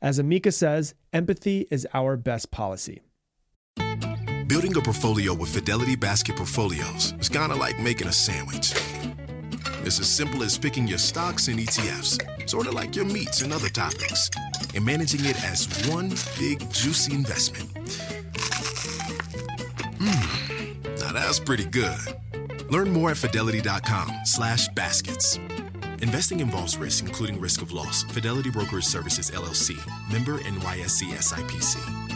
As Amica says, empathy is our best policy. Building a portfolio with Fidelity Basket Portfolios is kind of like making a sandwich. It's as simple as picking your stocks and ETFs, sort of like your meats and other toppings, and managing it as one big juicy investment. Mmm, now that's pretty good. Learn more at fidelity.com slash baskets. Investing involves risk, including risk of loss. Fidelity Brokerage Services, LLC. Member NYSE SIPC.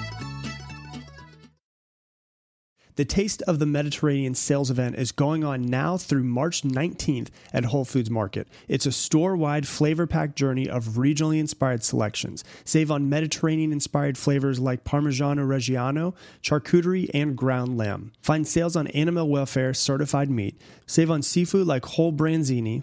The Taste of the Mediterranean sales event is going on now through March 19th at Whole Foods Market. It's a store wide flavor packed journey of regionally inspired selections. Save on Mediterranean inspired flavors like Parmigiano Reggiano, charcuterie, and ground lamb. Find sales on animal welfare certified meat. Save on seafood like whole branzini,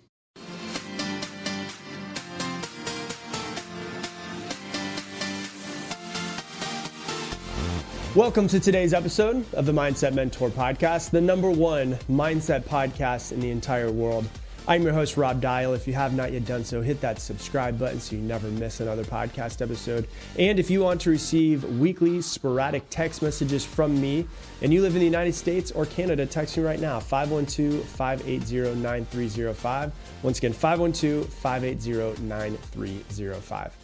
Welcome to today's episode of the Mindset Mentor Podcast, the number one mindset podcast in the entire world. I'm your host, Rob Dial. If you have not yet done so, hit that subscribe button so you never miss another podcast episode. And if you want to receive weekly sporadic text messages from me and you live in the United States or Canada, text me right now 512 580 9305. Once again, 512 580 9305.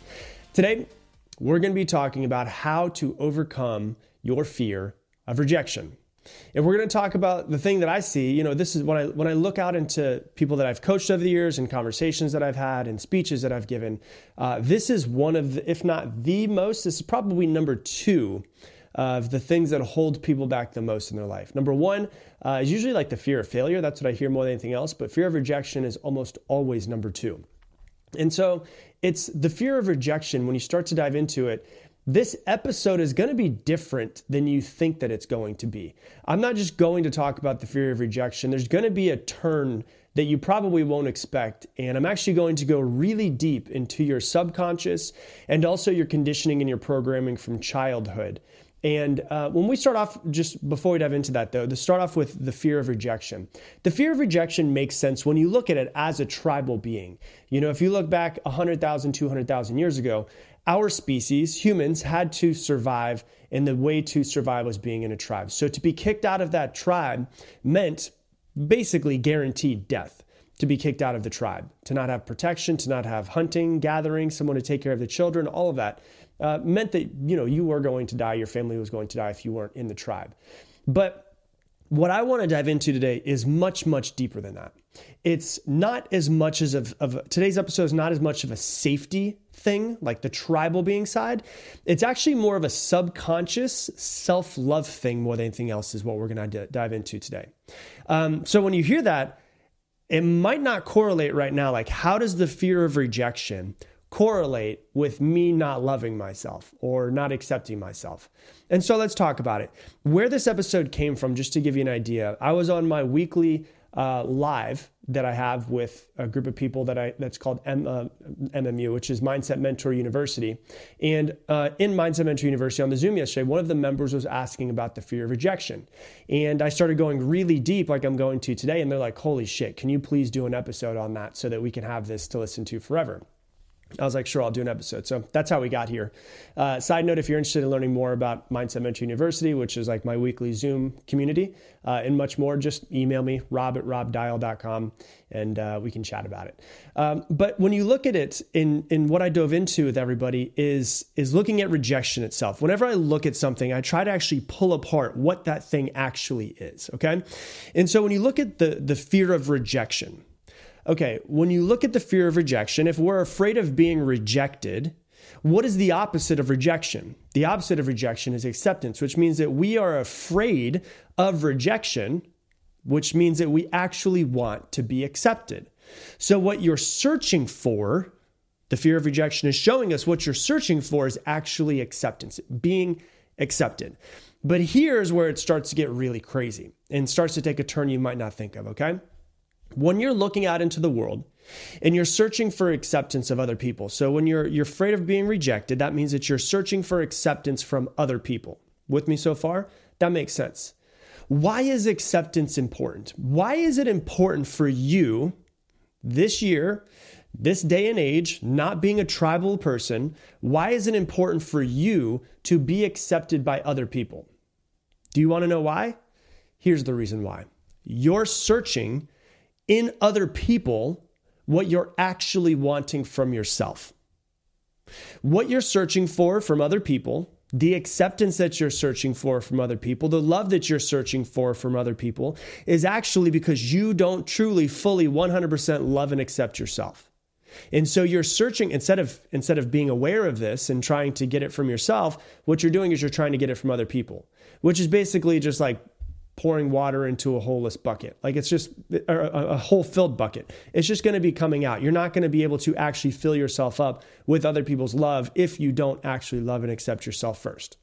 Today, we're going to be talking about how to overcome your fear of rejection. And we're going to talk about the thing that I see, you know, this is when I when I look out into people that I've coached over the years and conversations that I've had and speeches that I've given, uh, this is one of the, if not the most, this is probably number two of the things that hold people back the most in their life. Number one uh, is usually like the fear of failure. That's what I hear more than anything else, but fear of rejection is almost always number two. And so it's the fear of rejection when you start to dive into it this episode is going to be different than you think that it's going to be. I'm not just going to talk about the fear of rejection. There's going to be a turn that you probably won't expect. And I'm actually going to go really deep into your subconscious and also your conditioning and your programming from childhood. And uh, when we start off, just before we dive into that though, to start off with the fear of rejection. The fear of rejection makes sense when you look at it as a tribal being. You know, if you look back 100,000, 200,000 years ago, our species, humans, had to survive, and the way to survive was being in a tribe. So to be kicked out of that tribe meant basically guaranteed death. To be kicked out of the tribe, to not have protection, to not have hunting, gathering, someone to take care of the children, all of that uh, meant that you know you were going to die, your family was going to die if you weren't in the tribe. But what I want to dive into today is much, much deeper than that. It's not as much as of, of today's episode is not as much of a safety thing, like the tribal being side. It's actually more of a subconscious self love thing more than anything else, is what we're going to dive into today. Um, so when you hear that, it might not correlate right now. Like, how does the fear of rejection correlate with me not loving myself or not accepting myself? And so let's talk about it. Where this episode came from, just to give you an idea, I was on my weekly uh, live that I have with a group of people that I that's called M, uh, MMU, which is Mindset Mentor University. And uh, in Mindset Mentor University on the Zoom yesterday, one of the members was asking about the fear of rejection, and I started going really deep, like I'm going to today. And they're like, "Holy shit! Can you please do an episode on that so that we can have this to listen to forever?" I was like, sure, I'll do an episode. So that's how we got here. Uh, side note, if you're interested in learning more about Mindset Mentor University, which is like my weekly Zoom community, uh, and much more, just email me, rob at robdial.com, and uh, we can chat about it. Um, but when you look at it, in, in what I dove into with everybody is, is looking at rejection itself. Whenever I look at something, I try to actually pull apart what that thing actually is, okay? And so when you look at the, the fear of rejection, okay, when you look at the fear of rejection, if we're afraid of being rejected, What is the opposite of rejection? The opposite of rejection is acceptance, which means that we are afraid of rejection, which means that we actually want to be accepted. So, what you're searching for, the fear of rejection is showing us what you're searching for is actually acceptance, being accepted. But here's where it starts to get really crazy and starts to take a turn you might not think of, okay? When you're looking out into the world and you're searching for acceptance of other people. So when you're you're afraid of being rejected, that means that you're searching for acceptance from other people. With me so far? That makes sense. Why is acceptance important? Why is it important for you this year, this day and age, not being a tribal person? Why is it important for you to be accepted by other people? Do you want to know why? Here's the reason why. You're searching in other people what you're actually wanting from yourself. What you're searching for from other people, the acceptance that you're searching for from other people, the love that you're searching for from other people is actually because you don't truly, fully, 100% love and accept yourself. And so you're searching instead of instead of being aware of this and trying to get it from yourself, what you're doing is you're trying to get it from other people, which is basically just like pouring water into a holeless bucket. Like it's just a, a whole filled bucket. It's just going to be coming out. You're not going to be able to actually fill yourself up with other people's love if you don't actually love and accept yourself first.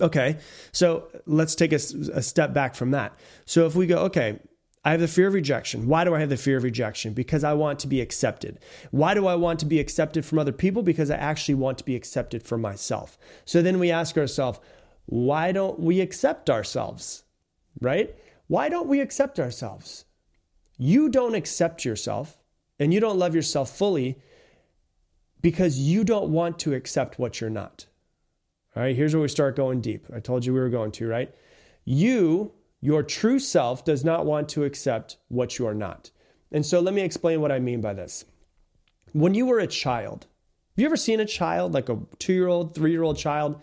Okay, so let's take a, a step back from that. So if we go, okay, I have the fear of rejection. Why do I have the fear of rejection? Because I want to be accepted. Why do I want to be accepted from other people? Because I actually want to be accepted for myself. So then we ask ourselves, why don't we accept ourselves? Right? Why don't we accept ourselves? You don't accept yourself and you don't love yourself fully because you don't want to accept what you're not. All right, here's where we start going deep. I told you we were going to, right? You, your true self, does not want to accept what you are not. And so let me explain what I mean by this. When you were a child, have you ever seen a child, like a two year old, three year old child?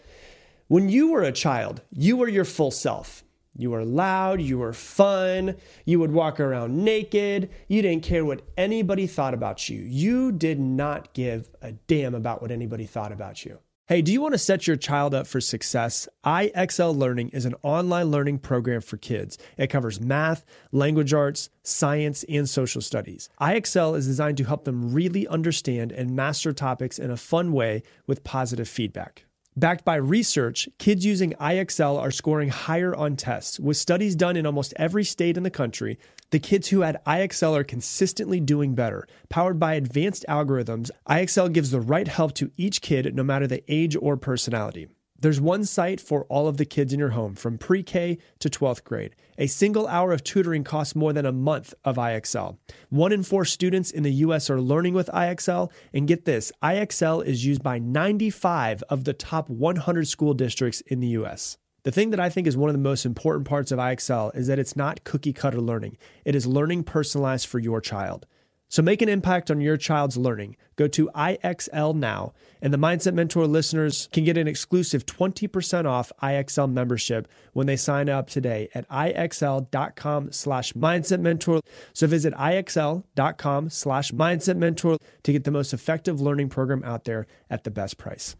When you were a child, you were your full self. You were loud, you were fun, you would walk around naked, you didn't care what anybody thought about you. You did not give a damn about what anybody thought about you. Hey, do you want to set your child up for success? IXL Learning is an online learning program for kids. It covers math, language arts, science, and social studies. IXL is designed to help them really understand and master topics in a fun way with positive feedback. Backed by research, kids using IXL are scoring higher on tests. With studies done in almost every state in the country, the kids who had IXL are consistently doing better. Powered by advanced algorithms, IXL gives the right help to each kid no matter the age or personality. There's one site for all of the kids in your home from pre K to 12th grade. A single hour of tutoring costs more than a month of IXL. One in four students in the US are learning with IXL. And get this IXL is used by 95 of the top 100 school districts in the US. The thing that I think is one of the most important parts of IXL is that it's not cookie cutter learning, it is learning personalized for your child. So make an impact on your child's learning. Go to IXL now, and the Mindset Mentor listeners can get an exclusive 20% off IXL membership when they sign up today at IXL.com slash Mindset Mentor. So visit IXL.com slash Mindset Mentor to get the most effective learning program out there at the best price.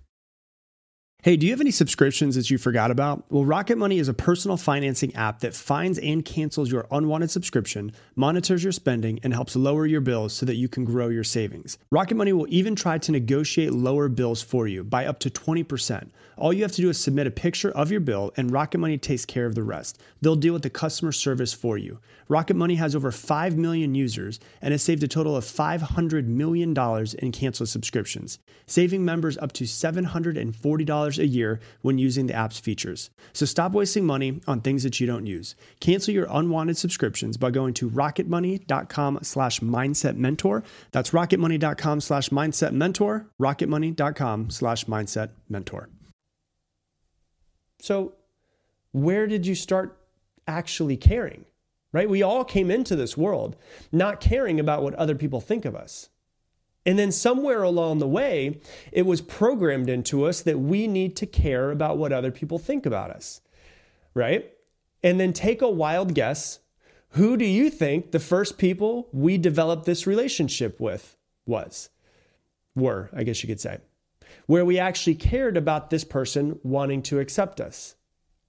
Hey, do you have any subscriptions that you forgot about? Well, Rocket Money is a personal financing app that finds and cancels your unwanted subscription, monitors your spending, and helps lower your bills so that you can grow your savings. Rocket Money will even try to negotiate lower bills for you by up to 20%. All you have to do is submit a picture of your bill, and Rocket Money takes care of the rest. They'll deal with the customer service for you. Rocket Money has over 5 million users and has saved a total of $500 million in canceled subscriptions, saving members up to $740 a year when using the app's features. So stop wasting money on things that you don't use. Cancel your unwanted subscriptions by going to rocketmoney.com slash mindset mentor. That's rocketmoney.com slash mindset mentor, rocketmoney.com slash mindset mentor. So, where did you start actually caring? Right? We all came into this world not caring about what other people think of us. And then somewhere along the way, it was programmed into us that we need to care about what other people think about us. Right? And then take a wild guess. Who do you think the first people we developed this relationship with was? Were, I guess you could say. where we actually cared about this person wanting to accept us?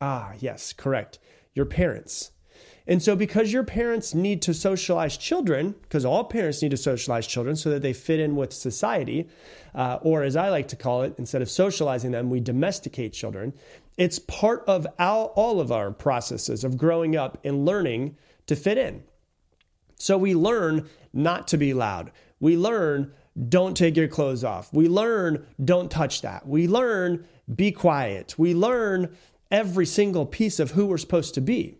Ah, yes, correct. Your parents. And so, because your parents need to socialize children, because all parents need to socialize children so that they fit in with society, uh, or as I like to call it, instead of socializing them, we domesticate children. It's part of all of our processes of growing up and learning to fit in. So, we learn not to be loud. We learn don't take your clothes off. We learn don't touch that. We learn be quiet. We learn every single piece of who we're supposed to be.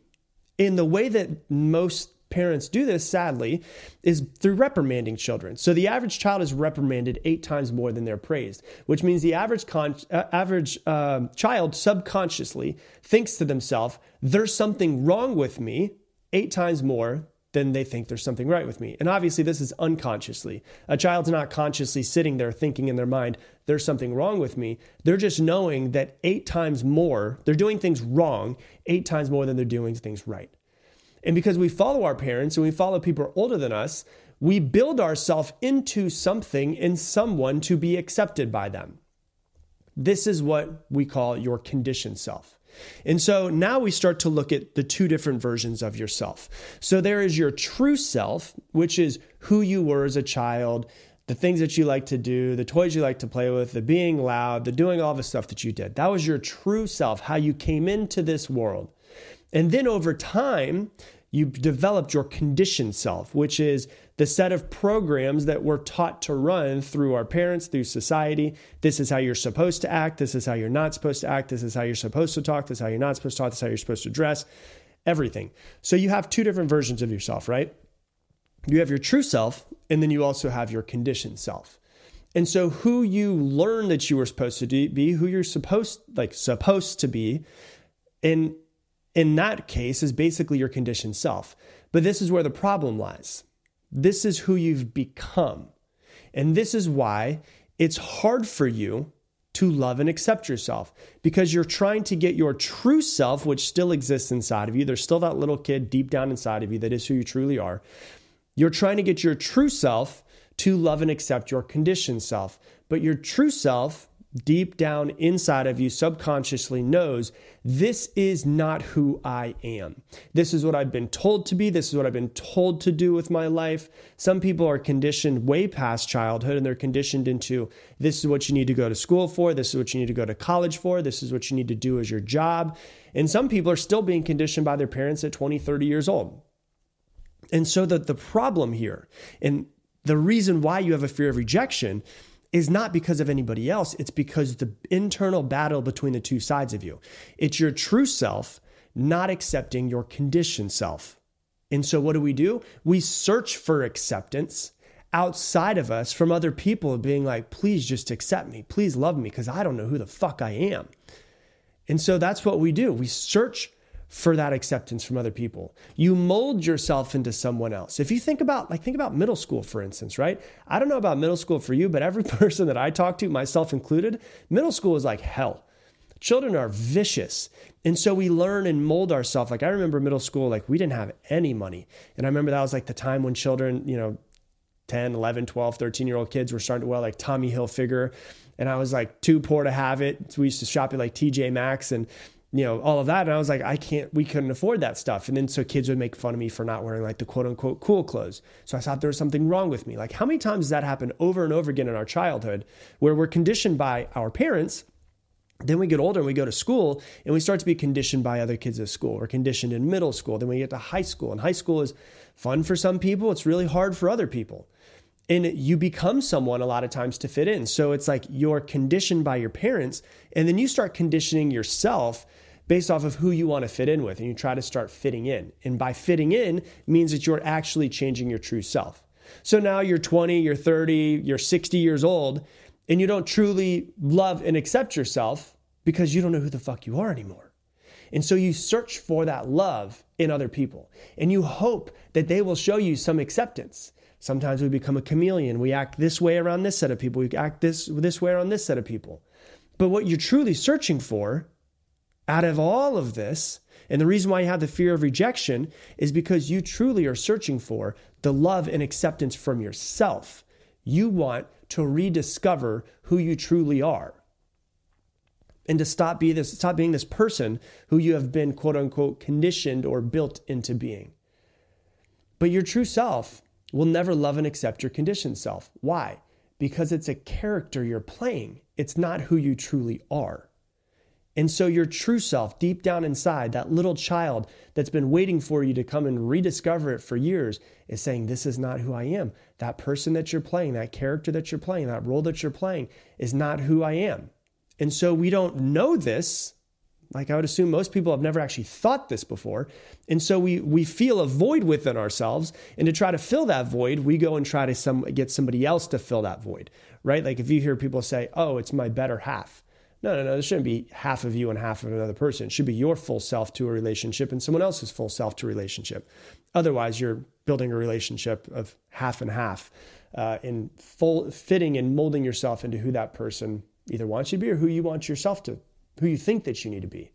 In the way that most parents do this, sadly, is through reprimanding children. So the average child is reprimanded eight times more than they're praised, which means the average con- uh, average uh, child subconsciously thinks to themselves, "There's something wrong with me." Eight times more then they think there's something right with me. And obviously, this is unconsciously. A child's not consciously sitting there thinking in their mind, there's something wrong with me. They're just knowing that eight times more, they're doing things wrong, eight times more than they're doing things right. And because we follow our parents and we follow people older than us, we build ourselves into something in someone to be accepted by them. This is what we call your conditioned self. And so now we start to look at the two different versions of yourself. So there is your true self, which is who you were as a child, the things that you like to do, the toys you like to play with, the being loud, the doing all the stuff that you did. That was your true self, how you came into this world. And then over time, you developed your conditioned self, which is the set of programs that we're taught to run through our parents, through society. This is how you're supposed to act. This is how you're not supposed to act. This is how you're supposed to talk. This is how you're not supposed to talk. This is how you're supposed to dress. Everything. So you have two different versions of yourself, right? You have your true self, and then you also have your conditioned self. And so who you learn that you were supposed to be, who you're supposed like supposed to be, in in that case is basically your conditioned self. But this is where the problem lies this is who you've become. And this is why it's hard for you to love and accept yourself because you're trying to get your true self, which still exists inside of you. There's still that little kid deep down inside of you that is who you truly are. You're trying to get your true self to love and accept your conditioned self. But your true self deep down inside of you subconsciously knows this is not who I am. This is what I've been told to be. This is what I've been told to do with my life. Some people are conditioned way past childhood and they're conditioned into this is what you need to go to school for. This is what you need to go to college for. This is what you need to do as your job. And some people are still being conditioned by their parents at 20, 30 years old. And so the, the problem here and the reason why you have a fear of rejection is not because of anybody else. It's because the internal battle between the two sides of you. It's your true self not accepting your conditioned self. And so, what do we do? We search for acceptance outside of us from other people, being like, please just accept me. Please love me because I don't know who the fuck I am. And so, that's what we do. We search for that acceptance from other people. You mold yourself into someone else. If you think about like think about middle school for instance, right? I don't know about middle school for you, but every person that I talk to, myself included, middle school is like hell. Children are vicious. And so we learn and mold ourselves. Like I remember middle school like we didn't have any money. And I remember that was like the time when children, you know, 10, 11, 12, 13 year old kids were starting to wear like Tommy Hilfiger. And I was like too poor to have it. So we used to shop at like TJ Maxx and you know, all of that. And I was like, I can't, we couldn't afford that stuff. And then so kids would make fun of me for not wearing like the quote unquote cool clothes. So I thought there was something wrong with me. Like, how many times does that happen over and over again in our childhood where we're conditioned by our parents? Then we get older and we go to school and we start to be conditioned by other kids at school. We're conditioned in middle school. Then we get to high school. And high school is fun for some people, it's really hard for other people and you become someone a lot of times to fit in. So it's like you're conditioned by your parents, and then you start conditioning yourself based off of who you want to fit in with, and you try to start fitting in. And by fitting in means that you're actually changing your true self. So now you're 20, you're 30, you're 60 years old, and you don't truly love and accept yourself because you don't know who the fuck you are anymore. And so you search for that love in other people, and you hope that they will show you some acceptance. Sometimes we become a chameleon. We act this way around this set of people. We act this this way around this set of people. But what you're truly searching for out of all of this, and the reason why you have the fear of rejection is because you truly are searching for the love and acceptance from yourself. You want to rediscover who you truly are and to stop be this stop being this person who you have been quote unquote conditioned or built into being. But your true self will never love and accept your conditioned self. Why? Because it's a character you're playing. It's not who you truly are. And so, your true self, deep down inside, that little child that's been waiting for you to come and rediscover it for years, is saying, This is not who I am. That person that you're playing, that character that you're playing, that role that you're playing is not who I am. And so, we don't know this. Like I would assume most people have never actually thought this before. And so we we feel a void within ourselves. And to try to fill that void, we go and try to some, get somebody else to fill that void, right? Like if you hear people say, oh, it's my better half no, no, no. There shouldn't be half of you and half of another person. It should be your full self to a relationship and someone else's full self to a relationship. Otherwise, you're building a relationship of half and half, uh, in full fitting and molding yourself into who that person either wants you to be or who you want yourself to, who you think that you need to be.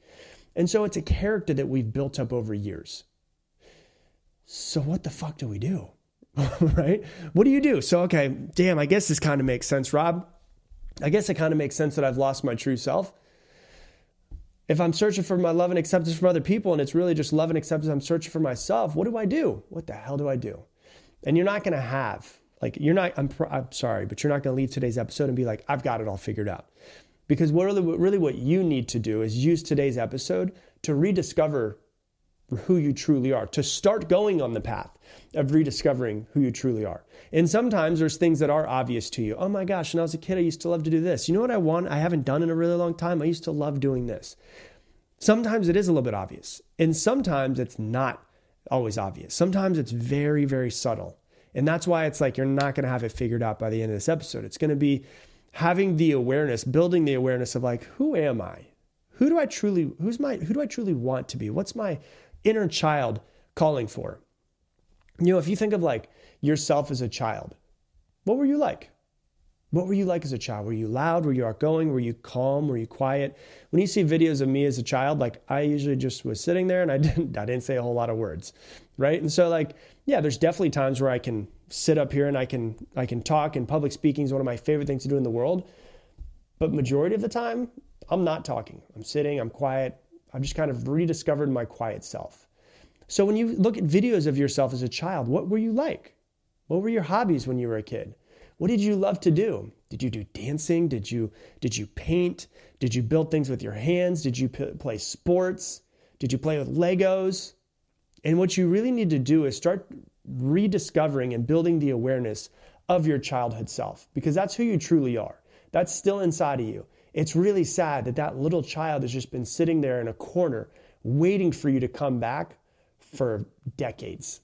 And so it's a character that we've built up over years. So what the fuck do we do? right? What do you do? So okay, damn, I guess this kind of makes sense, Rob. I guess it kind of makes sense that I've lost my true self. If I'm searching for my love and acceptance from other people and it's really just love and acceptance I'm searching for myself, what do I do? What the hell do I do? And you're not going to have, like, you're not, I'm, I'm sorry, but you're not going to leave today's episode and be like, I've got it all figured out. Because what really, really what you need to do is use today's episode to rediscover who you truly are, to start going on the path of rediscovering who you truly are. And sometimes there's things that are obvious to you. Oh my gosh, when I was a kid, I used to love to do this. You know what I want? I haven't done in a really long time. I used to love doing this. Sometimes it is a little bit obvious, and sometimes it's not always obvious. Sometimes it's very, very subtle. And that's why it's like you're not going to have it figured out by the end of this episode. It's going to be having the awareness, building the awareness of like, who am I? Who do I truly, who's my, who do I truly want to be? What's my inner child calling for? You know, if you think of like yourself as a child, what were you like? What were you like as a child? Were you loud? Were you outgoing? Were you calm? Were you quiet? When you see videos of me as a child, like I usually just was sitting there and I didn't I didn't say a whole lot of words. Right? And so like, yeah, there's definitely times where I can sit up here and I can I can talk and public speaking is one of my favorite things to do in the world. But majority of the time, I'm not talking. I'm sitting, I'm quiet. I've just kind of rediscovered my quiet self. So when you look at videos of yourself as a child, what were you like? What were your hobbies when you were a kid? What did you love to do? Did you do dancing? Did you did you paint? Did you build things with your hands? Did you p- play sports? Did you play with Legos? And what you really need to do is start rediscovering and building the awareness of your childhood self because that's who you truly are. That's still inside of you. It's really sad that that little child has just been sitting there in a corner waiting for you to come back for decades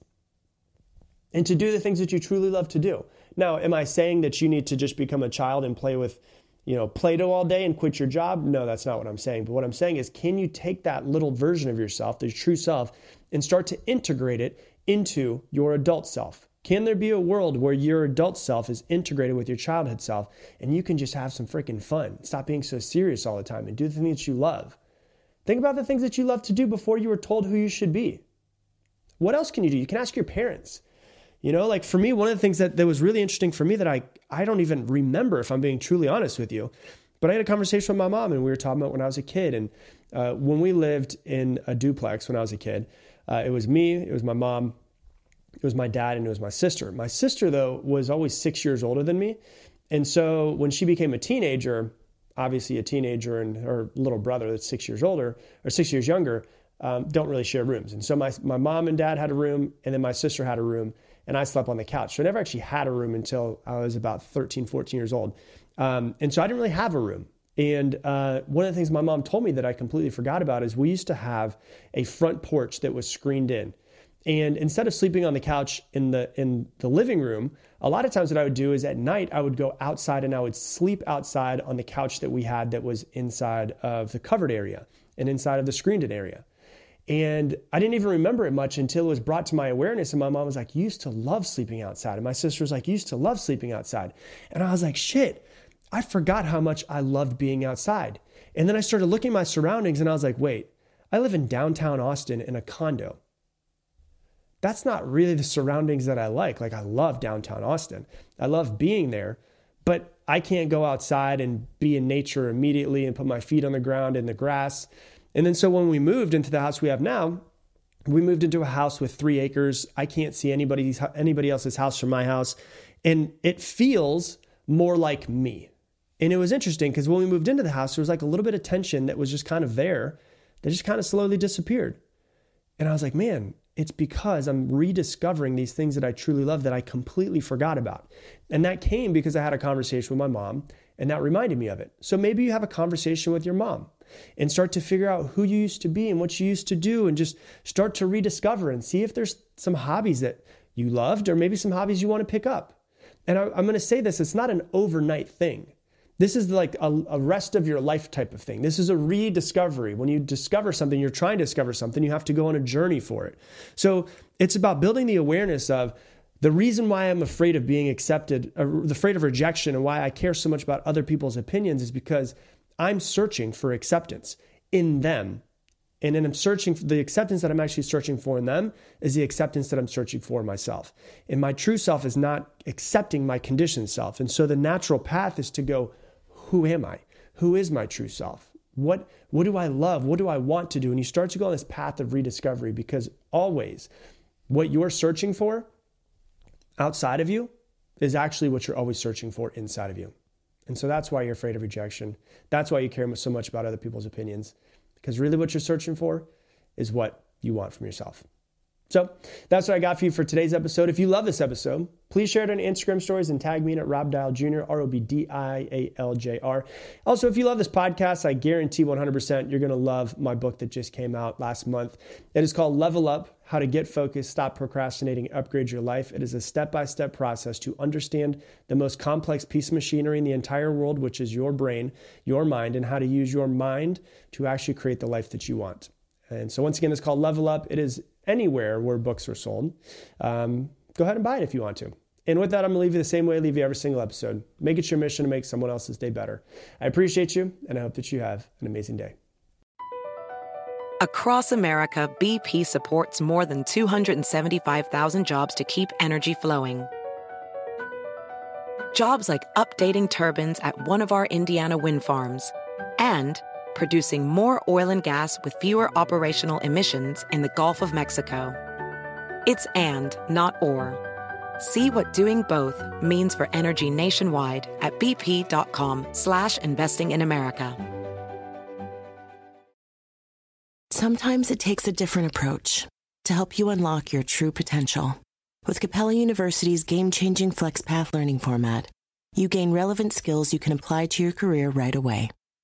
and to do the things that you truly love to do. Now, am I saying that you need to just become a child and play with, you know, Play-Doh all day and quit your job? No, that's not what I'm saying. But what I'm saying is, can you take that little version of yourself, the true self, and start to integrate it into your adult self? Can there be a world where your adult self is integrated with your childhood self and you can just have some freaking fun? Stop being so serious all the time and do the things that you love. Think about the things that you love to do before you were told who you should be. What else can you do? You can ask your parents. You know, like for me, one of the things that, that was really interesting for me that I, I don't even remember if I'm being truly honest with you, but I had a conversation with my mom and we were talking about when I was a kid. And uh, when we lived in a duplex when I was a kid, uh, it was me, it was my mom, it was my dad, and it was my sister. My sister, though, was always six years older than me. And so when she became a teenager, obviously a teenager and her little brother that's six years older or six years younger, um, don't really share rooms. And so my, my mom and dad had a room, and then my sister had a room, and I slept on the couch. So I never actually had a room until I was about 13, 14 years old. Um, and so I didn't really have a room. And uh, one of the things my mom told me that I completely forgot about is we used to have a front porch that was screened in. And instead of sleeping on the couch in the in the living room, a lot of times what I would do is at night I would go outside and I would sleep outside on the couch that we had that was inside of the covered area and inside of the screened in area. And I didn't even remember it much until it was brought to my awareness. And my mom was like, You used to love sleeping outside. And my sister was like, used to love sleeping outside. And I was like, Shit, I forgot how much I loved being outside. And then I started looking at my surroundings and I was like, Wait, I live in downtown Austin in a condo. That's not really the surroundings that I like. Like, I love downtown Austin, I love being there. but I can't go outside and be in nature immediately and put my feet on the ground in the grass. And then so when we moved into the house we have now, we moved into a house with three acres. I can't see anybody's anybody else's house from my house, and it feels more like me. And it was interesting because when we moved into the house, there was like a little bit of tension that was just kind of there, that just kind of slowly disappeared. And I was like, man, it's because I'm rediscovering these things that I truly love that I completely forgot about. And that came because I had a conversation with my mom, and that reminded me of it. So maybe you have a conversation with your mom and start to figure out who you used to be and what you used to do and just start to rediscover and see if there's some hobbies that you loved or maybe some hobbies you want to pick up. And I, am going to say this it's not an overnight thing. This is like a, a, rest of your life type of thing. This is a rediscovery. When you discover something, you're trying to discover something, you have to go on a journey for it. So it's about building the awareness of the reason why I'm afraid of being accepted, uh, afraid of rejection, and why I care so much about other people's opinions is because I'm searching for acceptance in them. And then I'm searching for the acceptance that I'm actually searching for in them is the acceptance that I'm searching for in myself. And my true self is not accepting my conditioned self. And so the natural path is to go, who am I? Who is my true self? What, what do I love? What do I want to do? And you start to go on this path of rediscovery because always what you're searching for outside of you is actually what you're always searching for inside of you. And so that's why you're afraid of rejection. That's why you care so much about other people's opinions. Because really, what you're searching for is what you want from yourself. So that's what I got for you for today's episode. If you love this episode, please share it on Instagram stories and tag me in at Rob Dial Jr., R O B D I A L J R. Also, if you love this podcast, I guarantee 100% you're going to love my book that just came out last month. It is called Level Up How to Get Focused, Stop Procrastinating, Upgrade Your Life. It is a step by step process to understand the most complex piece of machinery in the entire world, which is your brain, your mind, and how to use your mind to actually create the life that you want. And so, once again, it's called Level Up. It is anywhere where books are sold. Um, go ahead and buy it if you want to. And with that, I'm going to leave you the same way I leave you every single episode. Make it your mission to make someone else's day better. I appreciate you, and I hope that you have an amazing day. Across America, BP supports more than 275,000 jobs to keep energy flowing. Jobs like updating turbines at one of our Indiana wind farms and producing more oil and gas with fewer operational emissions in the Gulf of Mexico. It's and, not or. See what doing both means for energy nationwide at bp.com slash investing in America. Sometimes it takes a different approach to help you unlock your true potential. With Capella University's game-changing FlexPath learning format, you gain relevant skills you can apply to your career right away.